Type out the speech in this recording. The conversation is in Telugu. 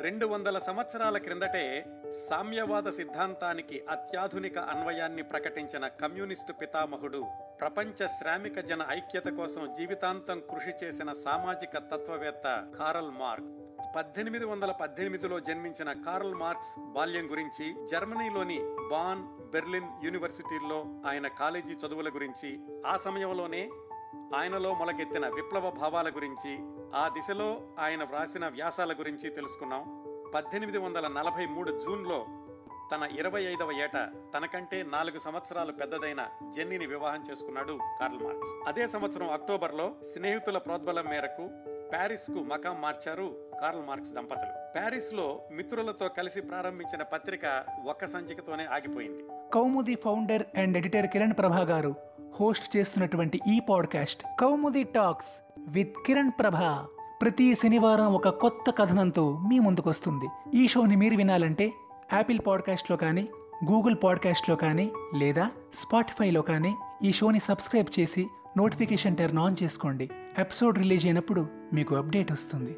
రెండు వందల సంవత్సరాల క్రిందటే సామ్యవాద సిద్ధాంతానికి అత్యాధునిక అన్వయాన్ని ప్రకటించిన కమ్యూనిస్టు పితామహుడు ప్రపంచ శ్రామిక జన ఐక్యత కోసం జీవితాంతం కృషి చేసిన సామాజిక తత్వవేత్త కారల్ మార్క్. పద్దెనిమిది వందల పద్దెనిమిదిలో జన్మించిన కార్ల్ మార్క్స్ బాల్యం గురించి జర్మనీలోని బాన్ బెర్లిన్ యూనివర్సిటీల్లో ఆయన కాలేజీ చదువుల గురించి ఆ సమయంలోనే ఆయనలో మొలకెత్తిన విప్లవ భావాల గురించి ఆ దిశలో ఆయన వ్రాసిన వ్యాసాల గురించి తెలుసుకున్నాం. పద్దెనిమిది వందల నలభై మూడు జూన్లో తన ఇరవై ఐదవ ఏట తనకంటే నాలుగు సంవత్సరాలు పెద్దదైన జెన్నీని వివాహం చేసుకున్నాడు కార్ల్ మార్క్స్. అదే సంవత్సరం అక్టోబర్లో స్నేహితుల ప్రోద్బలం మేరకు ప్యారిస్కు మకాం మార్చారు కార్ల్ మార్క్స్ దంపతులు. ప్యారిస్లో మిత్రులతో కలిసి ప్రారంభించిన పత్రిక ఒక్క సంచికతోనే ఆగిపోయింది. Kaumudi founder and editor Kiran Prabha గారు హోస్ట్ చేస్తున్నటువంటి ఈ podcast Kaumudi talks with Kiran Prabha. ప్రతి శనివారం ఒక కొత్త కథనంతో మీ ముందుకొస్తుంది. ఈ షోని మీరు వినాలంటే యాపిల్ పాడ్కాస్ట్లో కానీ గూగుల్ పాడ్కాస్ట్లో కానీ లేదా స్పాటిఫైలో కానీ ఈ షోని సబ్స్క్రైబ్ చేసి నోటిఫికేషన్ టర్న్ ఆన్ చేసుకోండి. ఎపిసోడ్ రిలీజ్ అయినప్పుడు మీకు అప్డేట్ వస్తుంది.